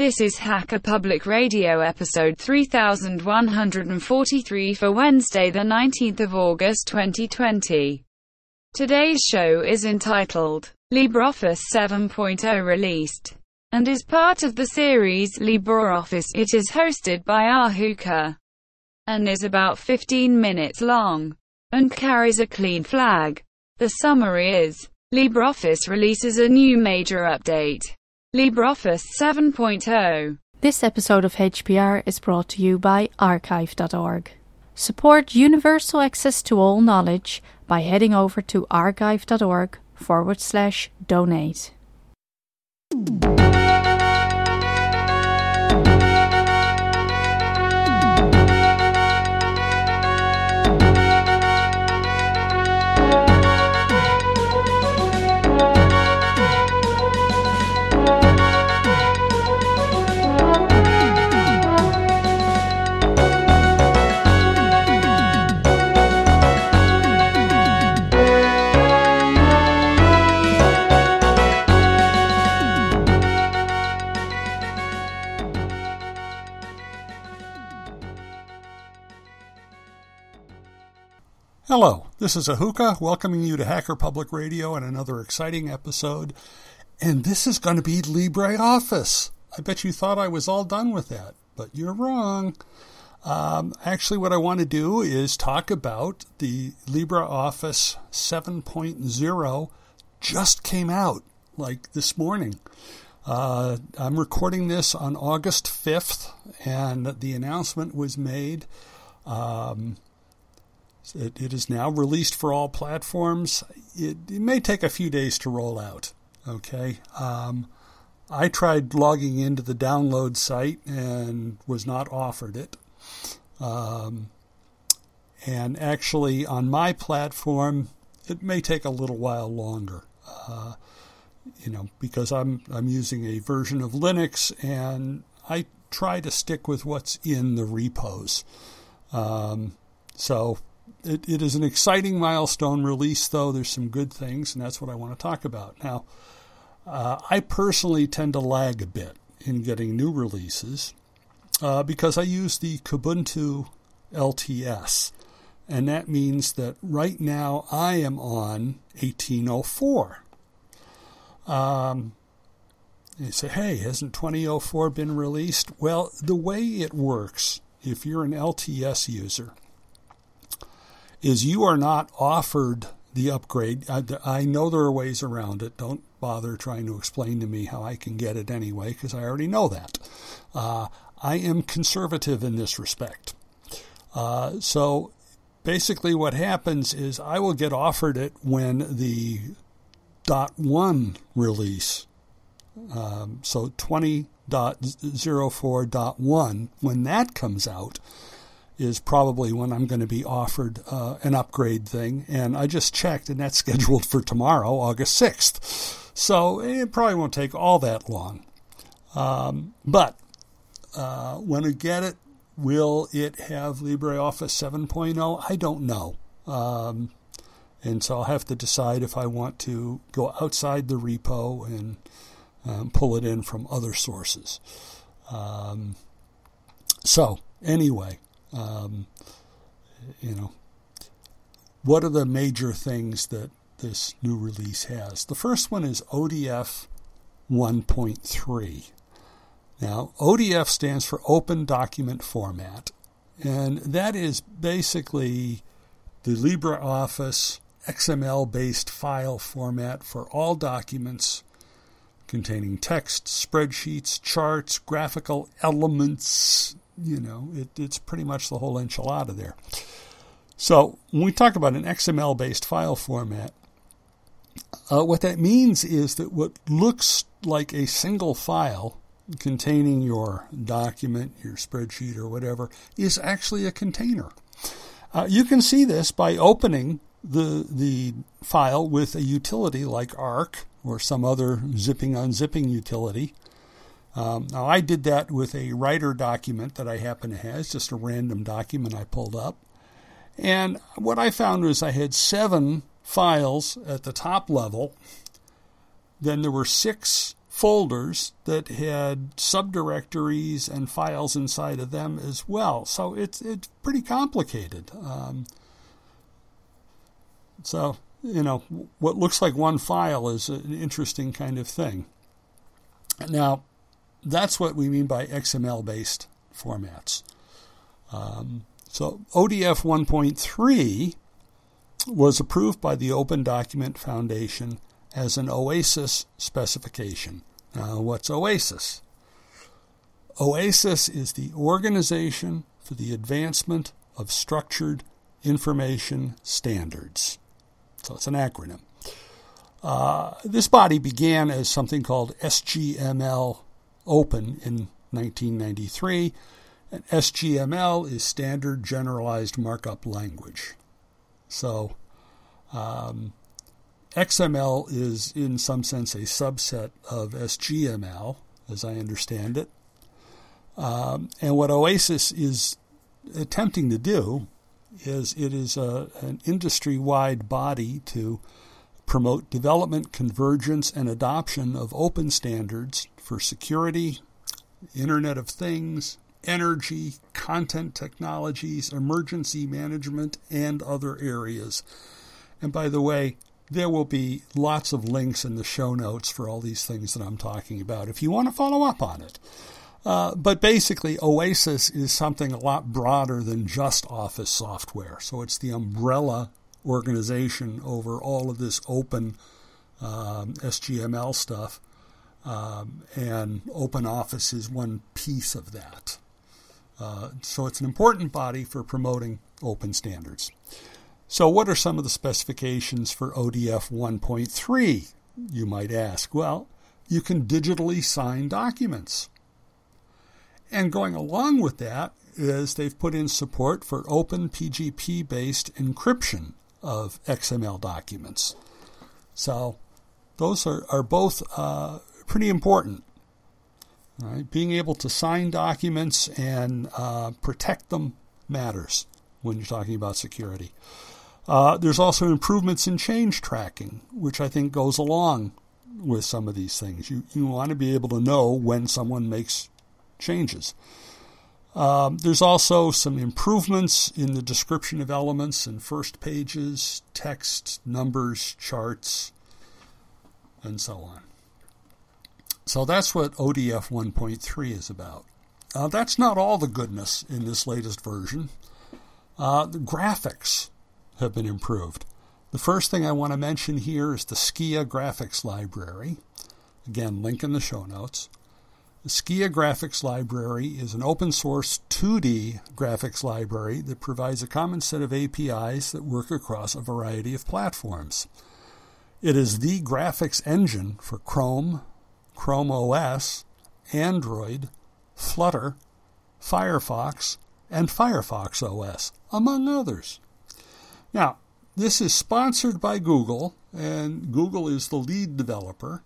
This is Hacker Public Radio episode 3143 for Wednesday, the 19th of August 2020. Today's show is entitled LibreOffice 7.0 Released and is part of the series LibreOffice. It is hosted by Ahuka and is about 15 minutes long and carries a clean flag. The summary is LibreOffice releases a new major update. LibreOffice 7.0. This episode of HPR is brought to you by archive.org. Support universal access to all knowledge by heading over to archive.org forward slash donate. Hello, this is Ahuka welcoming you to Hacker Public Radio and another exciting episode. And this is going to be LibreOffice. I bet you thought I was all done with that, but you're wrong. Um, actually, what I want to do is talk about the LibreOffice 7.0 just came out like this morning. Uh, I'm recording this on August 5th, and the announcement was made. Um, it, it is now released for all platforms. It, it, may take a few days to roll out. Okay. Um, I tried logging into the download site and was not offered it. Um, and actually, on my platform, it may take a little while longer. Uh, you know, because I'm I'm using a version of Linux, and I try to stick with what's in the repos. Um, so it, it is an exciting milestone release, though. There's some good things, and that's what I want to talk about. Now, uh, I personally tend to lag a bit in getting new releases uh, because I use the Kubuntu LTS. And that means that right now I am on 1804. Um, you say, hey, hasn't 2004 been released? Well, the way it works, if you're an LTS user, is you are not offered the upgrade. I, I, know there are ways around it. Don't bother trying to explain to me how I can get it anyway, because I already know that. Uh, I am conservative in this respect. Uh, so basically, what happens is I will get offered it when the dot one release, um, so 20.04.1, when that comes out, is probably when I'm going to be offered uh, an upgrade thing. And I just checked, and that's scheduled for tomorrow, August 6th. So it probably won't take all that long. Um, but uh, when I get it, will it have LibreOffice 7.0? I don't know. Um, and so I'll have to decide if I want to go outside the repo and um, pull it in from other sources. Um, so, anyway, um, you know, what are the major things that this new release has? The first one is ODF 1.3. Now, ODF stands for Open Document Format, and that is basically the LibreOffice XML based file format for all documents containing text, spreadsheets, charts, graphical elements, you know, it, it's pretty much the whole enchilada there. So when we talk about an XML based file format, uh, what that means is that what looks like a single file containing your document, your spreadsheet, or whatever is actually a container. Uh, you can see this by opening the the file with a utility like Ark or some other zipping unzipping utility. Um, now, I did that with a writer document that I happen to have. It's just a random document I pulled up. And what I found was I had seven files at the top level. Then there were six folders that had subdirectories and files inside of them as well. So it's it's pretty complicated. Um, so you know what looks like one file is an interesting kind of thing. Now, that's what we mean by XML based formats. Um, so ODF 1.3 was approved by the Open Document Foundation as an OASIS specification. Now, what's OASIS? OASIS is the Organization for the Advancement of Structured Information Standards. So it's an acronym. Uh, this body began as something called SGML Open in 1993, and SGML is Standard Generalized Markup Language. So, um, XML is, in some sense, a subset of SGML, as I understand it. Um, and what OASIS is attempting to do is it is a, an industry wide body to promote development, convergence, and adoption of open standards for security, Internet of Things, energy, content technologies, emergency management, and other areas. And by the way, there will be lots of links in the show notes for all these things that I'm talking about if you want to follow up on it. Uh, but basically, Oasis is something a lot broader than just Office software. So it's the umbrella organization over all of this open um, SGML stuff. Um, and Open Office is one piece of that. Uh, so it's an important body for promoting open standards. So, what are some of the specifications for ODF 1.3? You might ask. Well, you can digitally sign documents. And going along with that is they've put in support for open PGP based encryption of XML documents. So, those are, are both uh, pretty important. Right? Being able to sign documents and uh, protect them matters when you're talking about security. Uh, there's also improvements in change tracking, which I think goes along with some of these things. You, you want to be able to know when someone makes changes. Um, there's also some improvements in the description of elements and first pages, text, numbers, charts, and so on. So that's what ODF 1.3 is about. Uh, that's not all the goodness in this latest version. Uh, the graphics have been improved. The first thing I want to mention here is the Skia graphics library. Again, link in the show notes. The Skia graphics library is an open source 2D graphics library that provides a common set of APIs that work across a variety of platforms. It is the graphics engine for Chrome, Chrome OS, Android, Flutter, Firefox, and Firefox OS, among others. Now, this is sponsored by Google, and Google is the lead developer,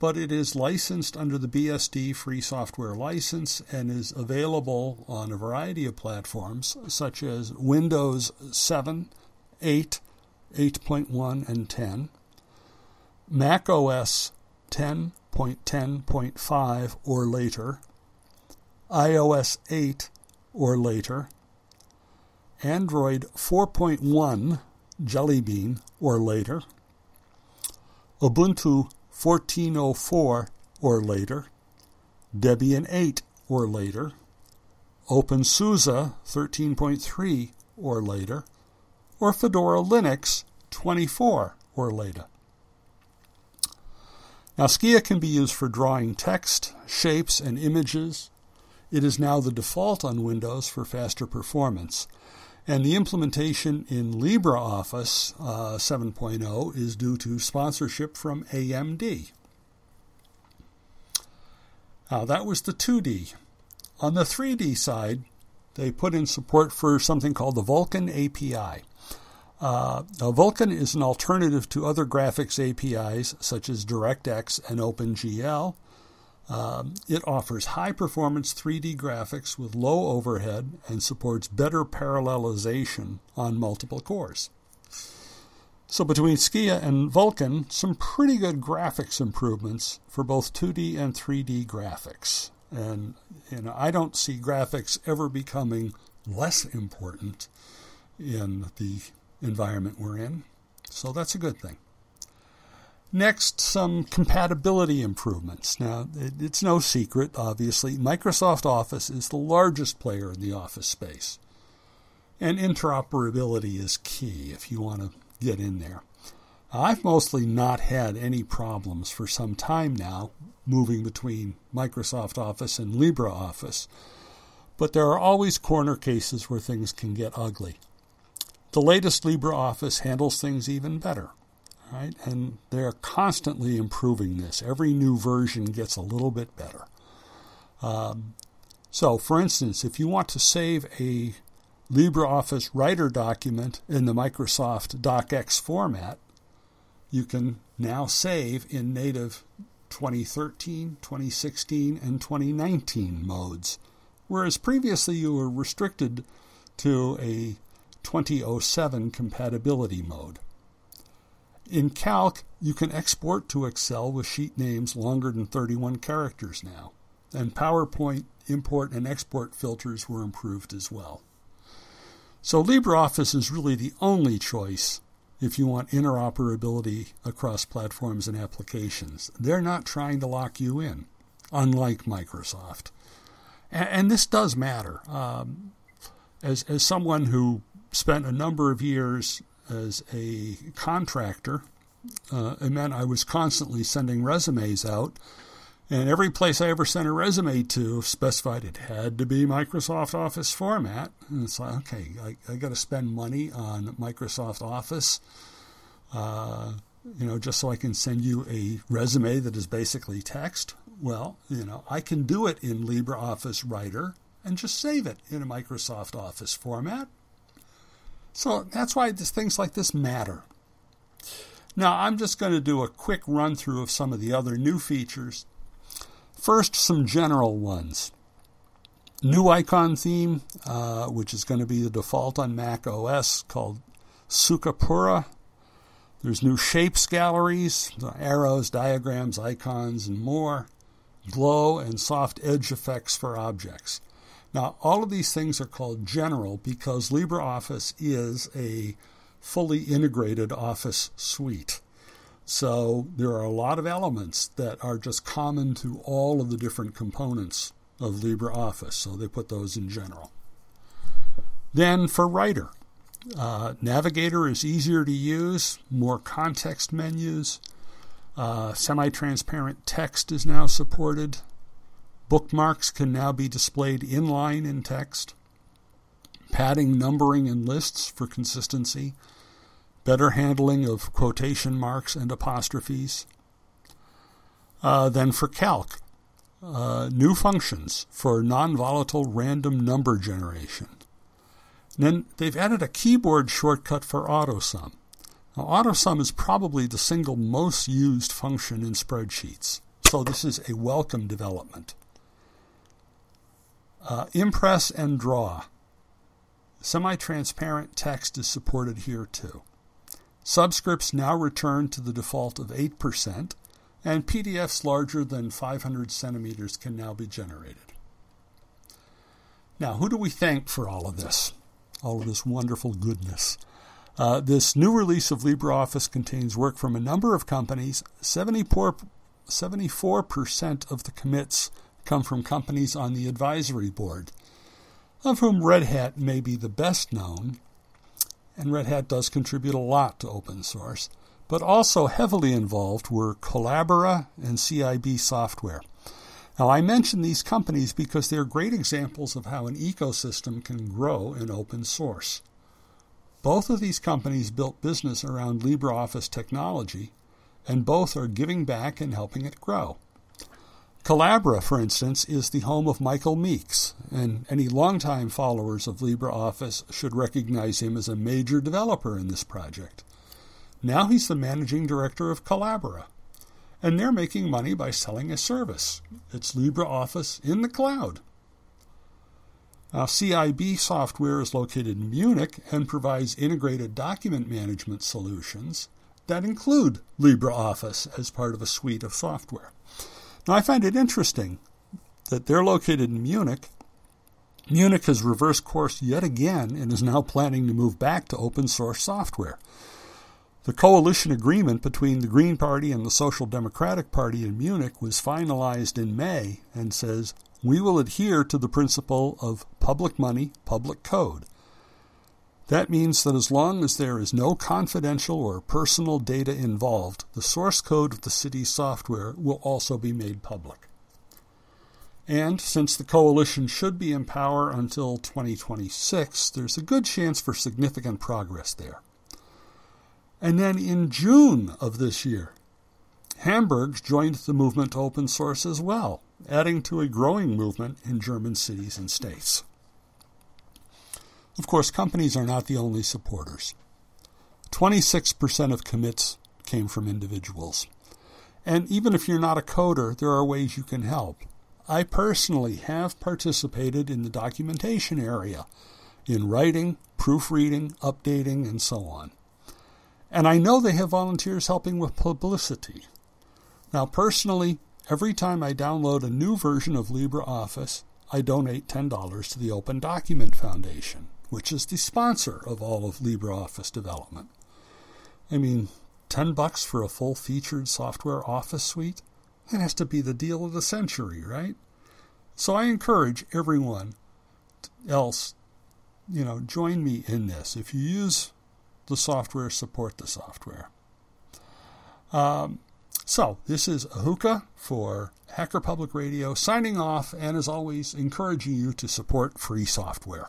but it is licensed under the BSD free software license and is available on a variety of platforms such as Windows 7, 8, 8.1, and 10, Mac OS 10.10.5 or later, iOS 8 or later, Android 4.1 Jelly Bean or later, Ubuntu 14.04 or later, Debian 8 or later, OpenSUSE 13.3 or later, or Fedora Linux 24 or later. Now, Skia can be used for drawing text, shapes, and images. It is now the default on Windows for faster performance. And the implementation in LibreOffice uh, 7.0 is due to sponsorship from AMD. Now, that was the 2D. On the 3D side, they put in support for something called the Vulkan API. Uh, Vulkan is an alternative to other graphics APIs such as DirectX and OpenGL. Um, it offers high performance 3D graphics with low overhead and supports better parallelization on multiple cores. So between Skia and Vulkan, some pretty good graphics improvements for both 2D and 3D graphics. And you know, I don't see graphics ever becoming less important in the environment we're in. So that's a good thing. Next, some compatibility improvements. Now, it's no secret, obviously, Microsoft Office is the largest player in the office space. And interoperability is key if you want to get in there. I've mostly not had any problems for some time now moving between Microsoft Office and LibreOffice, but there are always corner cases where things can get ugly. The latest LibreOffice handles things even better, right? And they're constantly improving this. Every new version gets a little bit better. Um, so, for instance, if you want to save a LibreOffice Writer document in the Microsoft DocX format, you can now save in native 2013, 2016, and 2019 modes, whereas previously you were restricted to a 2007 compatibility mode. In Calc, you can export to Excel with sheet names longer than 31 characters now, and PowerPoint import and export filters were improved as well. So LibreOffice is really the only choice if you want interoperability across platforms and applications. They're not trying to lock you in, unlike Microsoft. And, and this does matter. Um, as, as someone who spent a number of years as a contractor, uh, it meant I was constantly sending resumes out and every place I ever sent a resume to specified it had to be Microsoft Office format. And it's like, okay, I, I got to spend money on Microsoft Office, uh, you know, just so I can send you a resume that is basically text. Well, you know, I can do it in LibreOffice Writer and just save it in a Microsoft Office format. So that's why this, things like this matter. Now, I'm just going to do a quick run through of some of the other new features First, some general ones. New icon theme, uh, which is going to be the default on Mac OS, called Sukapura. There's new shapes galleries, arrows, diagrams, icons, and more. Glow and soft edge effects for objects. Now, all of these things are called general because LibreOffice is a fully integrated Office suite. So there are a lot of elements that are just common to all of the different components of LibreOffice, so they put those in general. Then for Writer, uh, Navigator is easier to use, more context menus. Uh, Semi transparent text is now supported. Bookmarks can now be displayed inline in text. Padding numbering in lists for consistency better handling of quotation marks and apostrophes. Uh, then for calc, uh, new functions for non volatile random number generation. And then they've added a keyboard shortcut for AutoSum. Now, AutoSum is probably the single most used function in spreadsheets, so this is a welcome development. Uh, impress and draw. Semi transparent text is supported here too. Subscripts now return to the default of 8%, and PDFs larger than 500 centimeters can now be generated. Now, who do we thank for all of this? All of this wonderful goodness. Uh, this new release of LibreOffice contains work from a number of companies. 74, 74% of the commits come from companies on the advisory board, of whom Red Hat may be the best known, and Red Hat does contribute a lot to open source, but also heavily involved were Collabora and CIB Software. Now, I mention these companies because they're great examples of how an ecosystem can grow in open source. Both of these companies built business around LibreOffice technology, and both are giving back and helping it grow. Collabora, for instance, is the home of Michael Meeks, and any longtime followers of LibreOffice should recognize him as a major developer in this project. Now he's the managing director of Collabora, and they're making money by selling a service. It's LibreOffice in the cloud. Now, CIB software is located in Munich and provides integrated document management solutions that include LibreOffice as part of a suite of software. Now, I find it interesting that they're located in Munich. Munich has reversed course yet again and is now planning to move back to open source software. The coalition agreement between the Green Party and the Social Democratic Party in Munich was finalized in May and says we will adhere to the principle of public money, public code. That means that as long as there is no confidential or personal data involved, the source code of the city's software will also be made public. And since the coalition should be in power until 2026, there's a good chance for significant progress there. And then in June of this year, Hamburg joined the movement to open source as well, adding to a growing movement in German cities and states. Of course, companies are not the only supporters. 26% of commits came from individuals. And even if you're not a coder, there are ways you can help. I personally have participated in the documentation area, in writing, proofreading, updating, and so on. And I know they have volunteers helping with publicity. Now, personally, every time I download a new version of LibreOffice, I donate $10 to the Open Document Foundation, which is the sponsor of all of LibreOffice development. I mean, 10 bucks for a full featured software office suite? That has to be the deal of the century, right? So I encourage everyone else, you know, join me in this. If you use the software, support the software. Um, so, this is Ahuka for Hacker Public Radio signing off, and as always, encouraging you to support free software.